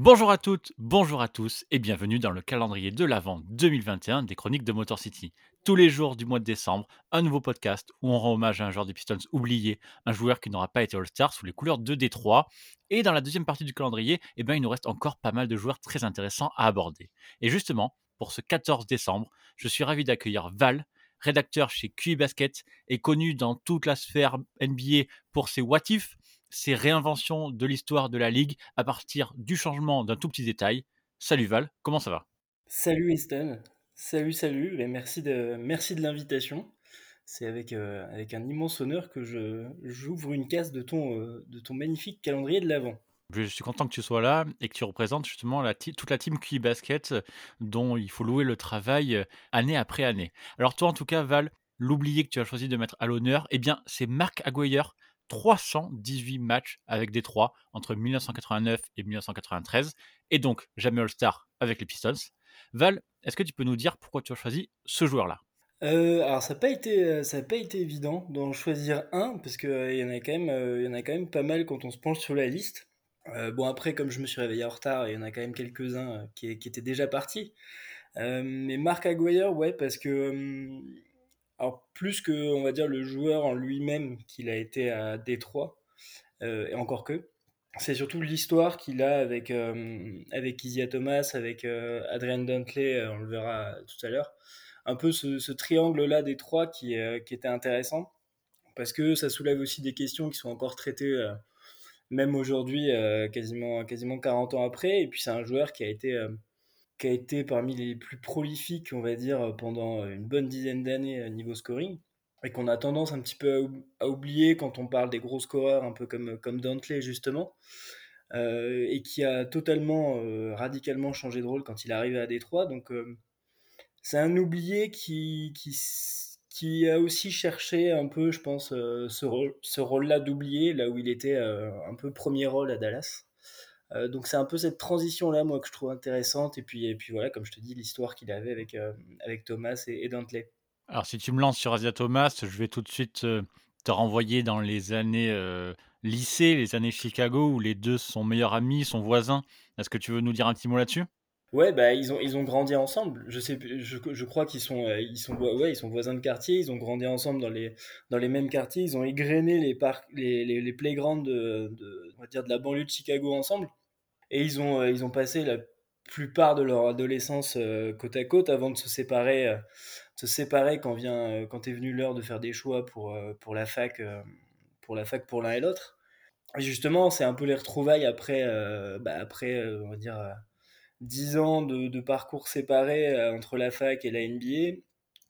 Bonjour à toutes, bonjour à tous et bienvenue dans le calendrier de l'Avent 2021 des chroniques de Motor City. Tous les jours du mois de décembre, un nouveau podcast où on rend hommage à un joueur des Pistons oublié, un joueur qui n'aura pas été All-Star sous les couleurs de Détroit. Et dans la deuxième partie du calendrier, eh ben, il nous reste encore pas mal de joueurs très intéressants à aborder. Et justement, pour ce 14 décembre, je suis ravi d'accueillir Val, rédacteur chez QI Basket et connu dans toute la sphère NBA pour ses what if, ces réinventions de l'histoire de la ligue à partir du changement d'un tout petit détail. Salut Val, comment ça va? Salut Eston, salut salut, et merci de, merci de l'invitation. C'est avec, euh, avec un immense honneur que je, j'ouvre une case de ton, euh, de ton magnifique calendrier de l'Avent. Je suis content que tu sois là et que tu représentes justement la toute la team QI Basket dont il faut louer le travail euh, année après année. Alors toi en tout cas Val, l'oublié que tu as choisi de mettre à l'honneur, eh bien c'est Marc Aguayer 318 matchs avec Détroit entre 1989 et 1993, et donc jamais All-Star avec les Pistons. Val, est-ce que tu peux nous dire pourquoi tu as choisi ce joueur-là? Euh, alors ça n'a pas été euh, pas été évident d'en choisir un parce que euh, y en a quand même pas mal quand on se penche sur la liste. bon après comme je me suis réveillé en retard, il y en a quand même quelques-uns qui, qui, étaient déjà partis. mais Marc Aguirre, ouais parce que alors plus que on va dire le joueur en lui-même qu'il a été à Détroit euh, et encore que c'est surtout l'histoire qu'il a avec euh, avec Thomas avec euh, Adrian Dantley on le verra tout à l'heure. Un peu ce, triangle là des trois qui, qui était intéressant parce que ça soulève aussi des questions qui sont encore traitées même aujourd'hui quasiment quasiment 40 ans après et puis c'est un joueur qui a été qui a été parmi les plus prolifiques, on va dire, pendant une bonne dizaine d'années à niveau scoring, et qu'on a tendance un petit peu à, oublier quand on parle des gros scoreurs, un peu comme, comme Dantley justement, euh, et qui a totalement, euh, radicalement changé de rôle quand il est arrivé à Détroit. Donc euh, c'est un oublié qui, qui, qui, a aussi cherché un peu, je pense, ce, rôle, ce rôle-là d'oublié, là où il était un peu premier rôle à Dallas. Euh, donc c'est un peu cette transition là moi que je trouve intéressante et puis et puis voilà comme je te dis l'histoire qu'il avait avec euh, avec Thomas et, Dantley. Alors si tu me lances sur Asia Thomas, je vais tout de suite euh, te renvoyer dans les années lycée, les années Chicago où les deux sont meilleurs amis, sont voisins. Est-ce que tu veux nous dire un petit mot là-dessus? Ouais, bah ils ont ils ont grandi ensemble. Je sais, je, je crois qu'ils sont ils sont ouais ils sont voisins de quartier. Ils ont grandi ensemble dans les dans les mêmes quartiers. Ils ont égrené les parcs les, les, les playgrounds de, de on va dire de la banlieue de Chicago ensemble. Et ils ont, euh, ils ont passé la plupart de leur adolescence euh, côte à côte avant de se séparer, euh, se séparer quand, vient, quand est venu l'heure de faire des choix pour, pour la fac, pour la fac pour l'un et l'autre. Justement, c'est un peu les retrouvailles après, bah après on va dire, 10 ans de, parcours séparés entre la fac et la NBA.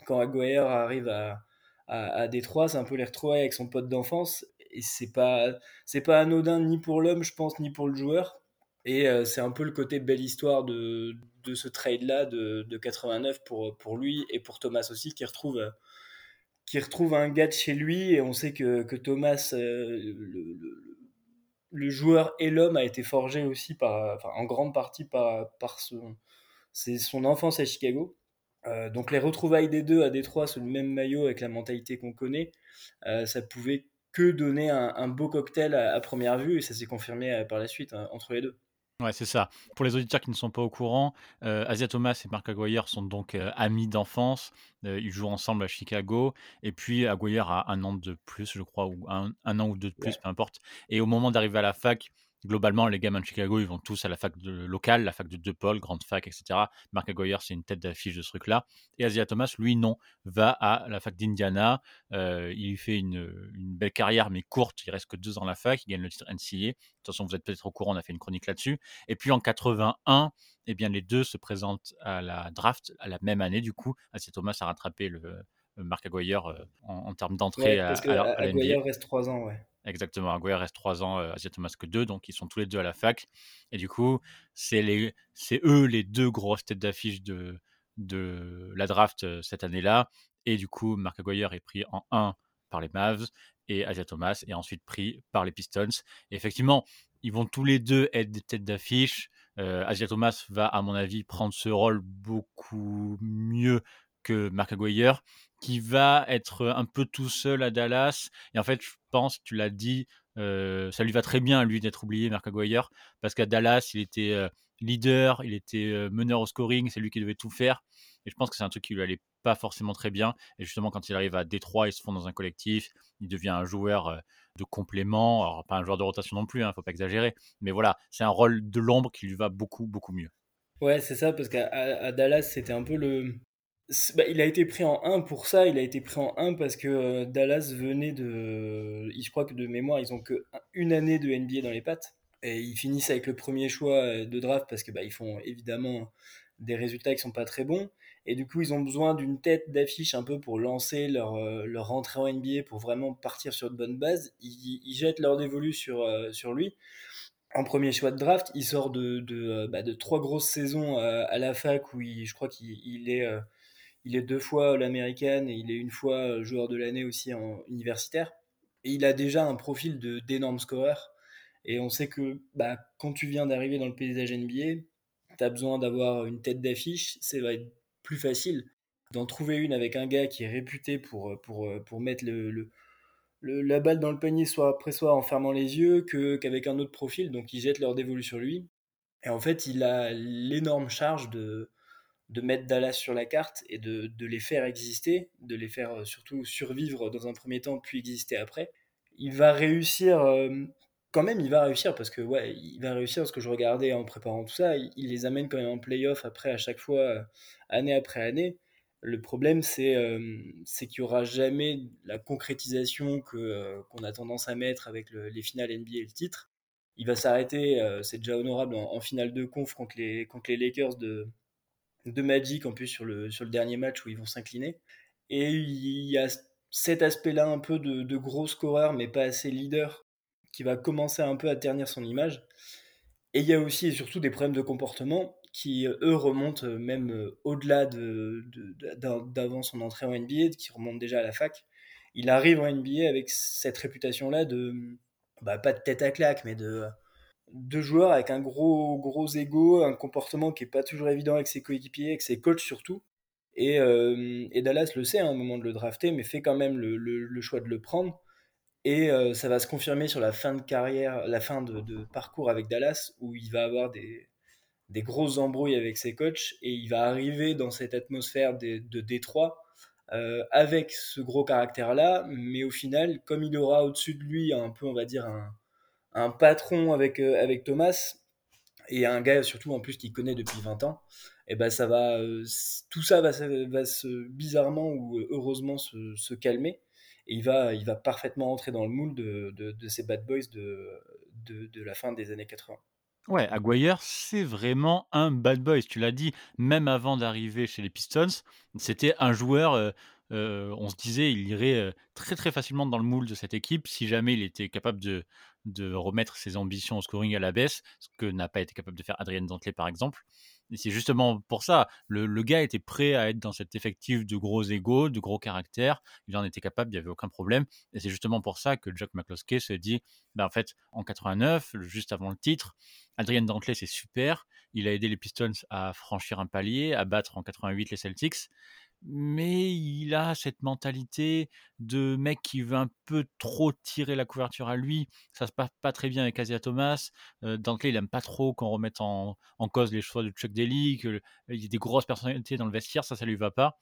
Quand Aguirre arrive à, à, Détroit, c'est un peu les retrouvailles avec son pote d'enfance. Et c'est pas, c'est pas anodin ni pour l'homme, je pense, ni pour le joueur. Et euh, c'est un peu le côté belle histoire de, de ce trade-là de, de, 89 pour, pour lui et pour Thomas aussi, qui retrouve, euh, qui retrouve un gars de chez lui. Et on sait que, que Thomas, euh, le, joueur et l'homme, a été forgé aussi enfin, en grande partie par, son, enfance à Chicago. donc les retrouvailles des deux à Détroit sous le même maillot avec la mentalité qu'on connaît, ça pouvait que donner un, beau cocktail à, première vue et ça s'est confirmé par la suite hein, entre les deux. Ouais, c'est ça. Pour les auditeurs qui ne sont pas au courant, euh, Asia Thomas et Marc Aguirre sont donc euh, amis d'enfance. Euh, ils jouent ensemble à Chicago. Et puis Aguirre a un an de plus, je crois, ou un, an ou deux de plus, peu importe. Et au moment d'arriver à la fac, globalement, les gamins de Chicago, ils vont tous à la fac de, locale, la fac de DePaul, grande fac, etc. Mark Aguirre, c'est une tête d'affiche de ce truc-là. Et Asia Thomas, lui, non, va à la fac d'Indiana. Euh, il fait une, belle carrière, mais courte. Il reste que deux ans à la fac. Il gagne le titre NCA. De toute façon, vous êtes peut-être au courant, on a fait une chronique là-dessus. Et puis en 81, eh bien, les deux se présentent à la draft à la même année. Du coup, Asia Thomas a rattrapé le, Marc Aguirre euh, en, termes d'entrée à, à, Aguirre reste trois ans, ouais. Exactement. Aguirre reste trois ans, euh, Asia Thomas que deux, donc ils sont tous les deux à la fac. Et du coup, c'est eux les deux grosses têtes d'affiche de, de la draft euh, cette année-là. Et du coup, Marc Aguirre est pris en 1 par les Mavs et Asia Thomas est ensuite pris par les Pistons. Et effectivement, ils vont tous les deux être des têtes d'affiche. Euh, Asia Thomas va, à mon avis, prendre ce rôle beaucoup mieux que Marc Aguirre qui va être un peu tout seul à Dallas. Et en fait, je pense, tu l'as dit, ça lui va très bien, lui, d'être oublié, Mark Aguirre, parce qu'à Dallas, il était leader, il était meneur au scoring, c'est lui qui devait tout faire. Et je pense que c'est un truc qui lui allait pas forcément très bien. Et justement, quand il arrive à Détroit, il se fond dans un collectif, il devient un joueur de complément, alors pas un joueur de rotation non plus, il hein, faut pas exagérer, mais voilà, c'est un rôle de l'ombre qui lui va beaucoup, beaucoup mieux. Ouais, c'est ça, parce qu'à Dallas, c'était un peu le. Bah, il a été pris en 1 pour ça, il a été pris en 1 parce que Dallas venait de. Je crois que de mémoire, ils ont que une année de NBA dans les pattes. Et ils finissent avec le premier choix de draft parce que bah, font évidemment des résultats qui sont pas très bons. Et du coup, ils ont besoin d'une tête d'affiche un peu pour lancer leur, euh, leur rentrée en NBA, pour vraiment partir sur de bonnes bases. Ils, jettent leur dévolu sur, euh, sur lui. En premier choix de draft, il sort de, de, euh, bah, de trois grosses saisons à la fac où il, je crois qu'il est, il est deux fois l'américaine et il est une fois joueur de l'année aussi en universitaire. Et il a déjà un profil d'énorme scoreur. Et on sait que bah, quand tu viens d'arriver dans le paysage NBA, tu as besoin d'avoir une tête d'affiche. C'est va être plus facile d'en trouver une avec un gars qui est réputé pour, euh, pour, euh, pour mettre le, le, la balle dans le panier soit après soi en fermant les yeux que, qu'avec un autre profil. Donc ils jettent leur dévolu sur lui. Et en fait, il a l'énorme charge de, de mettre Dallas sur la carte et de, de, les faire exister, de les faire euh, surtout survivre dans un premier temps, puis exister après. Il va réussir quand même, il va réussir parce que, ouais, il va réussir parce que je regardais en préparant tout ça, il, les amène quand même en playoff après à chaque fois, euh, année après année. Le problème, c'est euh, qu'il n'y aura jamais la concrétisation euh, qu'on a tendance à mettre avec les finales NBA et le titre. Il va s'arrêter, c'est déjà honorable, en, finale de conf contre les, contre les Lakers de, de Magic, en plus sur le, sur le dernier match où ils vont s'incliner. Et il y a cet aspect-là un peu de, de gros scoreur, mais pas assez leader, qui va commencer un peu à ternir son image. Et il y a aussi et surtout des problèmes de comportement qui, eux, remontent même euh, au-delà d'avant son entrée en NBA, qui remontent déjà à la fac. Il arrive en NBA avec cette réputation-là de, bah, pas de tête à claque, mais de, de joueur avec un gros, gros ego, un comportement qui est pas toujours évident avec ses coéquipiers, avec ses coachs surtout. Et, euh, et Dallas le sait à un moment de le drafter, mais fait quand même le, le choix de le prendre. Et euh, ça va se confirmer sur la fin de carrière, la fin de, parcours avec Dallas, où il va avoir des, des, grosses embrouilles avec ses coachs et il va arriver dans cette atmosphère de, de Détroit euh, avec ce gros caractère-là, mais au final, comme il aura au-dessus de lui un peu, on va dire, un, un patron avec, euh, avec Thomas, et un gars surtout en plus qu'il connaît depuis 20 ans, et ben ça va, tout ça va, se, bizarrement ou heureusement se, calmer et il va, il va parfaitement entrer dans le moule de, de, ces bad boys de, de, la fin des années 80. Ouais, Aguirre, c'est vraiment un bad boy. Tu l'as dit, même avant d'arriver chez les Pistons, c'était un joueur. Euh, euh, on se disait, il irait euh, très très facilement dans le moule de cette équipe si jamais il était capable de, de remettre ses ambitions au scoring à la baisse, ce que n'a pas été capable de faire Adrien Dantley par exemple. Et c'est justement pour ça, le, le, gars était prêt à être dans cet effectif de gros égaux, de gros caractères, il en était capable, il n'y avait aucun problème. Et c'est justement pour ça que Jack McCloskey se dit, bah en fait, en 89, juste avant le titre, Adrien Dantley c'est super, il a aidé les Pistons à franchir un palier, à battre en 88 les Celtics, mais il a cette mentalité de mec qui veut un peu trop tirer la couverture à lui. Ça se passe pas très bien avec Asia Thomas. Dantley, il aime pas trop qu'on remette en, cause les choix de Chuck Daly, qu'il y ait des grosses personnalités dans le vestiaire, ça, ça lui va pas.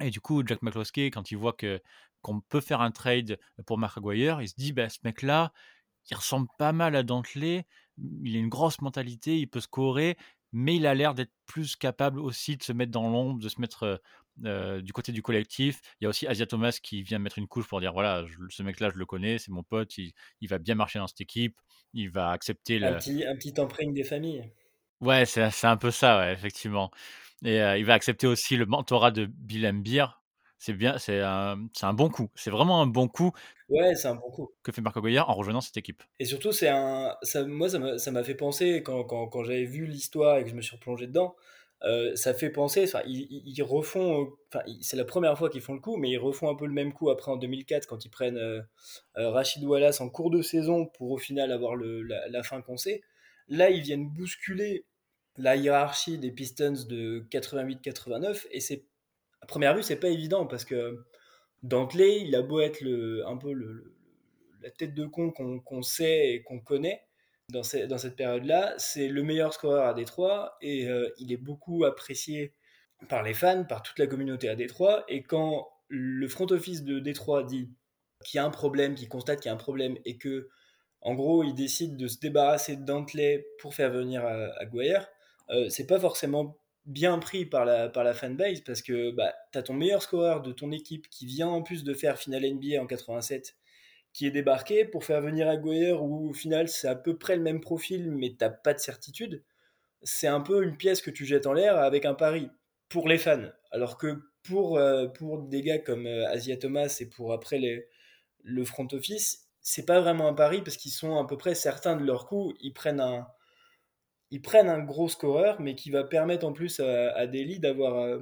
Et du coup, Jack McCloskey, quand il voit que qu'on peut faire un trade pour Mark Aguirre, il se dit, bah, ce mec-là, il ressemble pas mal à Dantley, il a une grosse mentalité, il peut scorer, mais il a l'air d'être plus capable aussi de se mettre dans l'ombre, de se mettre euh, du côté du collectif. Il y a aussi Asia Thomas qui vient mettre une couche pour dire voilà, ce mec-là, je le connais, c'est mon pote, il, va bien marcher dans cette équipe, il va accepter le. Un petit, un petit empreinte des familles. Ouais, c'est un peu ça, ouais, effectivement. Et euh, il va accepter aussi le mentorat de Bill Beer. C'est bien, c'est un, un bon coup. C'est vraiment un bon coup. Ouais, c'est un bon coup. Que fait Marco Goya en rejoignant cette équipe. Et surtout, c'est un, ça, moi, ça m'a fait penser quand, quand, quand j'avais vu l'histoire et que je me suis replongé dedans. Euh, ça fait penser, enfin, ils, refont, enfin, c'est la première fois qu'ils font le coup, mais ils refont un peu le même coup après en 2004 quand ils prennent euh, euh, Rachid Wallace en cours de saison pour au final avoir la, fin qu'on sait. Là, ils viennent bousculer la hiérarchie des Pistons de 88-89 et c'est à première vue, c'est pas évident parce que Dantley, il a beau être le, un peu la tête de con qu'on sait et qu'on connaît dans, cette période-là. C'est le meilleur scoreur à Détroit et il est beaucoup apprécié par les fans, par toute la communauté à Détroit. Et quand le front office de Détroit dit qu'il y a un problème, qu'il constate qu'il y a un problème et que, en gros, il décide de se débarrasser Dantley pour faire venir Aguirre, euh, c'est pas forcément bien pris par la, par la fanbase parce que bah, tu as ton meilleur scoreur de ton équipe qui vient en plus de faire finale NBA en 87 qui est débarqué pour faire venir Aguirre où au final c'est à peu près le même profil mais t'as pas de certitude. C'est un peu une pièce que tu jettes en l'air avec un pari pour les fans. Alors que pour, euh, pour des gars comme euh, Asia Thomas et pour après les, le front office, c'est pas vraiment un pari parce qu'ils sont à peu près certains de leur coup. Ils prennent un, ils prennent un gros scoreur, mais qui va permettre en plus à, à Delhi d'avoir euh,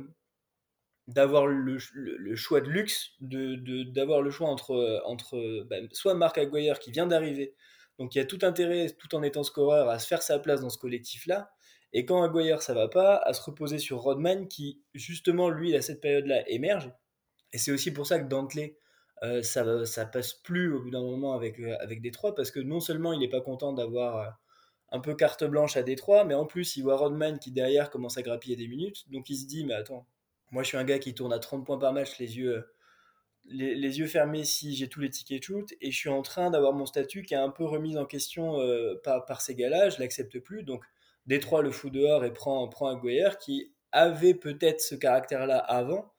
d'avoir le, choix de luxe, d'avoir de, le choix entre, entre ben, soit Marc Aguirre qui vient d'arriver, donc il y a tout intérêt, tout en étant scoreur, à se faire sa place dans ce collectif-là, et quand Aguirre ça va pas, à se reposer sur Rodman qui, justement, lui, à cette période-là, émerge. Et c'est aussi pour ça que Dantley, euh, ça, ça passe plus au bout d'un moment avec, euh, avec Détroit, parce que non seulement il n'est pas content d'avoir euh, un peu carte blanche à Détroit, mais en plus il voit Rodman qui derrière commence à grappiller des minutes, donc il se dit, mais attends, moi je suis un gars qui tourne à 30 points par match, les yeux, les, yeux fermés si j'ai tous les tickets shoot, et je suis en train d'avoir mon statut qui est un peu remis en question par, par ces gars-là, je l'accepte plus, donc Détroit le fout dehors et prend, prend Aguirre qui avait peut-être ce caractère-là avant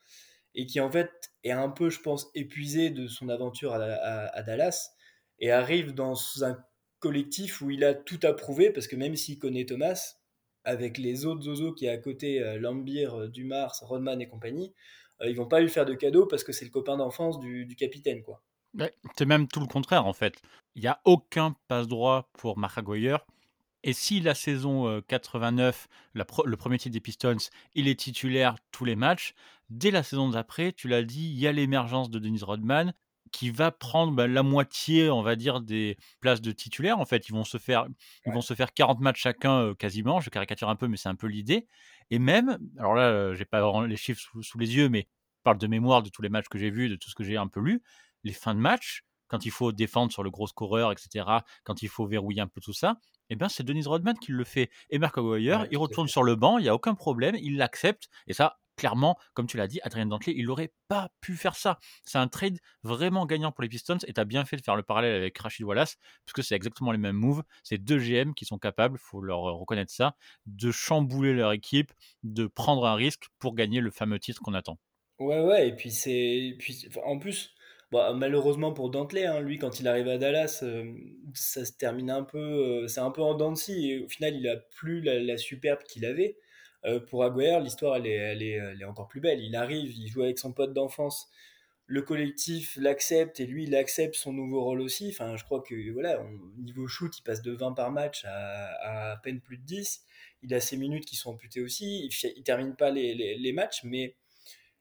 et qui en fait est un peu, je pense, épuisé de son aventure à, Dallas et arrive dans un collectif où il a tout approuvé parce que même s'il connaît Thomas, avec les autres Zozo qui est à côté, euh, Lambir, euh, Dumars, Rodman et compagnie, euh, ils vont pas lui faire de cadeaux parce que c'est le copain d'enfance du, capitaine, quoi. c'est même tout le contraire en fait. Il n'y a aucun passe droit pour Marc Aguirre. Et si la saison 89, le premier titre des Pistons, il est titulaire tous les matchs, dès la saison d'après, tu l'as dit, il y a l'émergence de Dennis Rodman qui va prendre bah, la moitié, on va dire, des places de titulaire. En fait, ils vont se faire, ils vont se faire 40 matchs chacun quasiment. Je caricature un peu, mais c'est un peu l'idée. Et même, alors là, j'ai pas les chiffres sous, les yeux, mais je parle de mémoire de tous les matchs que j'ai vus, de tout ce que j'ai un peu lu. Les fins de match, quand il faut défendre sur le gros scoreur, etc., quand il faut verrouiller un peu tout ça, eh ben, c'est Denise Rodman qui le fait. Et Mark Aguirre, il retourne sur le banc, il n'y a aucun problème, il l'accepte. Et ça, clairement, comme tu l'as dit, Adrien Dantley, il n'aurait pas pu faire ça. C'est un trade vraiment gagnant pour les Pistons et tu as bien fait de faire le parallèle avec Rachid Wallace, parce que c'est exactement les mêmes moves. C'est deux GM qui sont capables, faut leur reconnaître ça, de chambouler leur équipe, de prendre un risque pour gagner le fameux titre qu'on attend. Ouais, ouais, et puis c'est. Puis, en plus, malheureusement pour Dantley, hein, lui, quand il arrive à Dallas, euh, ça se termine un peu. Euh, c'est un peu en dents et au final, il a plus la, superbe qu'il avait. Euh, pour Aguirre, l'histoire, elle est, elle, est, elle est, encore plus belle. Il arrive, il joue avec son pote d'enfance. Le collectif l'accepte et lui, il accepte son nouveau rôle aussi. Enfin, je crois que, voilà, au niveau shoot, il passe de 20 par match à à, peine plus de 10. Il a ses minutes qui sont amputées aussi. Il, il termine pas les, les, matchs, mais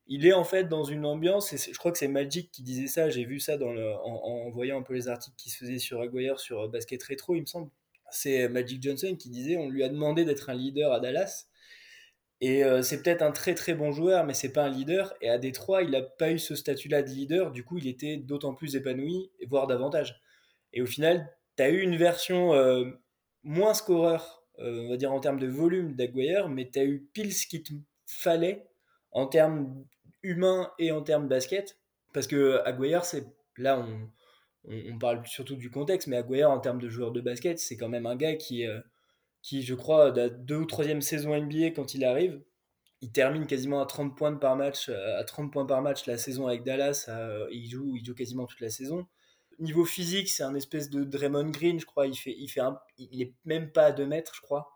il est en fait dans une ambiance, je crois que c'est Magic qui disait ça, j'ai vu ça en, voyant un peu les articles qui se faisaient sur Aguirre, sur Basket Retro, il me semble. C'est Magic Johnson qui disait on lui a demandé d'être un leader à Dallas. Et euh, c'est peut-être un très très bon joueur, mais c'est pas un leader. Et à Détroit, il n'a pas eu ce statut-là de leader. Du coup, il était d'autant plus épanoui, voire davantage. Et au final, tu as eu une version euh, moins scoreur, euh, on va dire en termes de volume d'Aguirre, mais tu as eu pile ce qu'il te fallait en termes humain et en termes basket. Parce que Aguirre, c'est là, on, on, parle surtout du contexte, mais Aguirre, en termes de joueur de basket, c'est quand même un gars qui, qui je crois, la deux ou troisième saison NBA, quand il arrive, il termine quasiment à 30 points par match, euh, à 30 points par match la saison avec Dallas. Euh, il, joue, il joue quasiment toute la saison. Niveau physique, c'est un espèce de Draymond Green, je crois. Il fait, il fait il est même pas à 2 mètres, je crois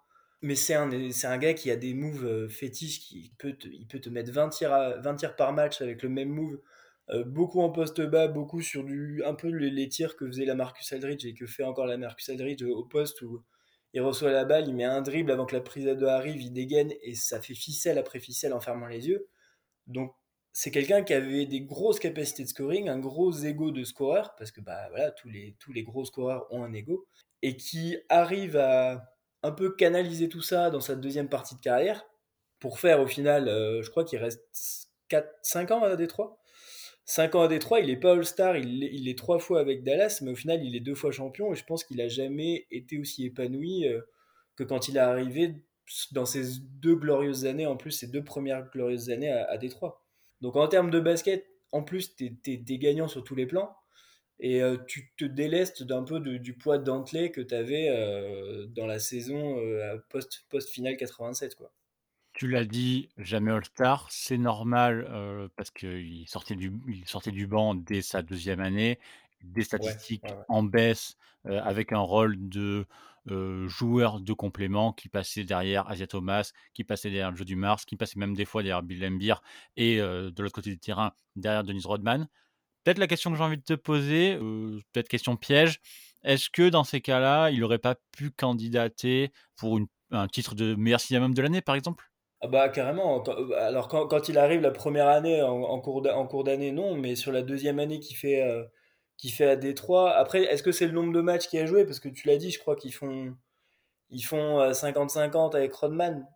mais c'est un, un gars qui a des moves euh, fétiches, qui peut te, il peut te mettre 20 tirs, 20 tirs par match avec le même move, beaucoup en poste bas, beaucoup sur du, un peu les, tirs que faisait la Marcus Aldridge et que fait encore la Marcus Aldridge au poste où il reçoit la balle, il met un dribble avant que la prise à deux arrive, il dégaine et ça fait ficelle après ficelle en fermant les yeux. Donc c'est quelqu'un qui avait des grosses capacités de scoring, un gros ego de scoreur, parce que bah voilà, tous les, tous les gros scoreurs ont un ego, et qui arrive à un peu canaliser tout ça dans sa deuxième partie de carrière pour faire au final, euh, je crois qu'il reste 4, 5 ans à Détroit. 5 ans à Détroit, il est pas All-Star, il, l'est- il est trois fois avec Dallas, mais au final, il est deux fois champion. Et je pense qu'il a jamais été aussi épanoui euh, que quand il est arrivé dans ces deux glorieuses années, en plus, ces deux premières glorieuses années à, Détroit. Donc en termes de basket, en plus, tu es, gagnant sur tous les plans. Et euh, tu te délestes d'un peu du poids dentelé que tu avais dans la saison euh, post, post-finale 87, quoi. Tu l'as dit, jamais All-Star, c'est normal, parce qu'il sortait du il sortait du banc dès sa deuxième année. Des Ouais, statistiques ouais. en baisse, avec un rôle de, joueur de complément qui passait derrière Asia Thomas, qui passait derrière Joe Dumars, qui passait même des fois derrière Bill Laimbeer et de l'autre côté du terrain, derrière Dennis Rodman. Peut-être la question que j'ai envie de te poser, peut-être question piège, est-ce que dans ces cas-là, il aurait pas pu candidater pour une un titre de meilleur 6 homme de l'année, par exemple? Ah bah carrément. Euh, alors quand, quand il arrive la première année en, cours d'année, non, mais sur la deuxième année qu'il fait, euh, fait à Détroit. Après, est-ce que c'est le nombre de matchs qu'il a joué? Parce que tu l'as dit, je crois qu'ils font, ils font euh, 50-50 avec Rodman.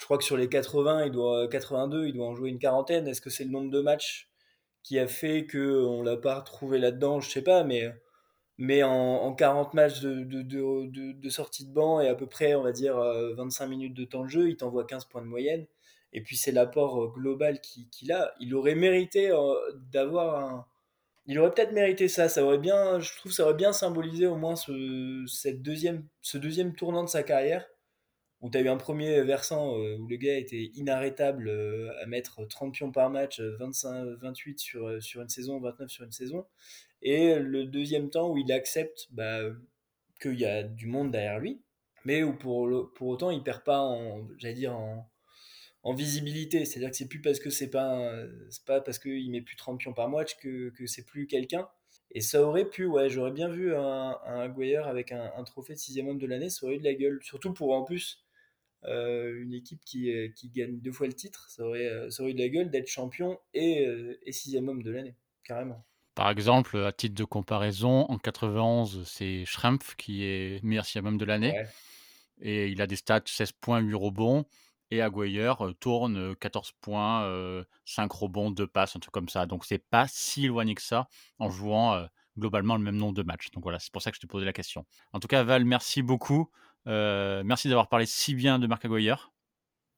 Je crois que sur les 80, il doit, 82, il doit en jouer une quarantaine. Est-ce que c'est le nombre de matchs qui a fait que on l'a pas retrouvé là-dedans? Je sais pas, mais mais en, en 40 matchs de, de, de, sortie de banc et à peu près, on va dire, euh, 25 minutes de temps de jeu, il t'envoie 15 points de moyenne. Et puis c'est l'apport euh, global qu'il a. Il aurait mérité euh, d'avoir. Il aurait peut-être mérité ça. Ça aurait bien, je trouve, ça aurait bien symbolisé au moins ce, cette deuxième, ce deuxième tournant de sa carrière, où tu as eu un premier versant euh, où le gars était inarrêtable euh, à mettre 30 pions par match, 25, 28 sur, euh, sur une saison, 29 sur une saison. Et le deuxième temps où il accepte bah, qu'il y a du monde derrière lui, mais où pour, pour autant il perd pas en, dire en, en visibilité. C'est-à-dire que c'est plus parce que c'est pas, pas parce qu'il met plus 30 pions par match que, que c'est plus quelqu'un. Et ça aurait pu, ouais, j'aurais bien vu un, un avec un, trophée de sixième homme de l'année, ça aurait eu de la gueule. Surtout pour en plus euh, une équipe qui, euh, qui gagne deux fois le titre, ça aurait, euh, ça aurait eu de la gueule d'être champion et, et sixième homme de l'année, carrément. Par exemple, à titre de comparaison, en 91, c'est Schrempf qui est meilleur 6 homme de l'année Ouais, et il a des stats 16 points, 8 rebonds et Aguirre, heu, tourne, heu, 14 points, heu, 5 rebonds, 2 passes, un truc comme ça. Donc c'est pas si éloigné que ça en jouant, globalement le même nombre de matchs. Donc voilà, c'est pour ça que je te posais la question. En tout cas, Val, merci beaucoup. Merci d'avoir parlé si bien de Marc Aguirre.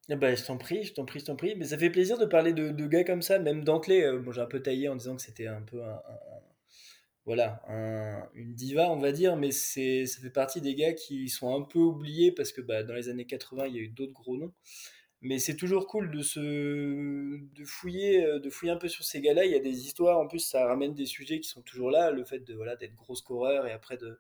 Eh ben, je t'en prie, je t'en prie, je t'en prie. Mais ça fait plaisir de parler de, de gars comme ça, même Dantley. euh, bon, j'ai un peu taillé en disant que c'était un peu un, un- voilà, un- une diva, on va dire, mais c'est, ça fait partie des gars qui sont un peu oubliés parce que bah, dans les années 80, il y a eu d'autres gros noms. Mais c'est toujours cool de se, de fouiller, euh, de fouiller un peu sur ces gars-là. Il y a des histoires, en plus, ça ramène des sujets qui sont toujours là. Le fait de, voilà, d'être gros scoreur et après de,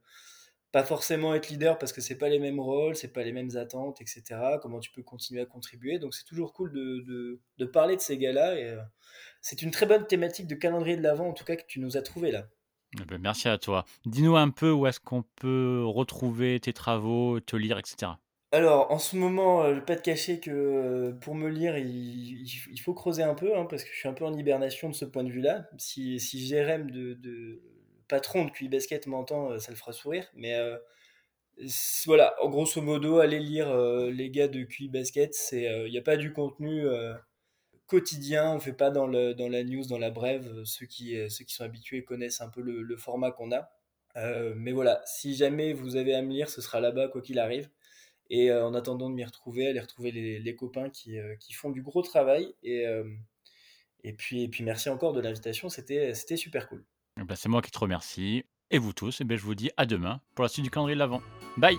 pas forcément être leader parce que c'est pas les mêmes rôles, c'est pas les mêmes attentes, etc. Comment tu peux continuer à contribuer. Donc c'est toujours cool de, de, de parler de ces gars-là. Et euh, c'est une très bonne thématique de calendrier de l'avant, en tout cas, que tu nous as trouvé là. Eh beh, merci à toi. Dis-nous un peu où est-ce qu'on peut retrouver tes travaux, te lire et cetera? Alors, en ce moment, euh, je vais pas te cacher que euh, pour me lire, il, il- il faut creuser un peu, hein, parce que je suis un peu en hibernation de ce point de vue-là. Si, si Jérém, de, de patron de QI Basket, m'entend, euh, ça le fera sourire. Mais euh, voilà, en grosso modo, allez lire euh, les gars de QI Basket. Il n'y a pas du contenu quotidien, on fait pas dans, le, dans la news, dans la brève. Ceux qui, ceux qui sont habitués connaissent un peu le, format qu'on a. Mais voilà, si jamais vous avez à me lire, ce sera là-bas, quoi qu'il arrive. Et en attendant de m'y retrouver, aller retrouver les, copains qui, qui font du gros travail. Et, et, puis, et puis merci encore de l'invitation, c'était super cool. Eh ben, c'est moi qui te remercie et vous tous, et ben, je vous dis à demain pour la suite du calendrier de l'avant. Bye!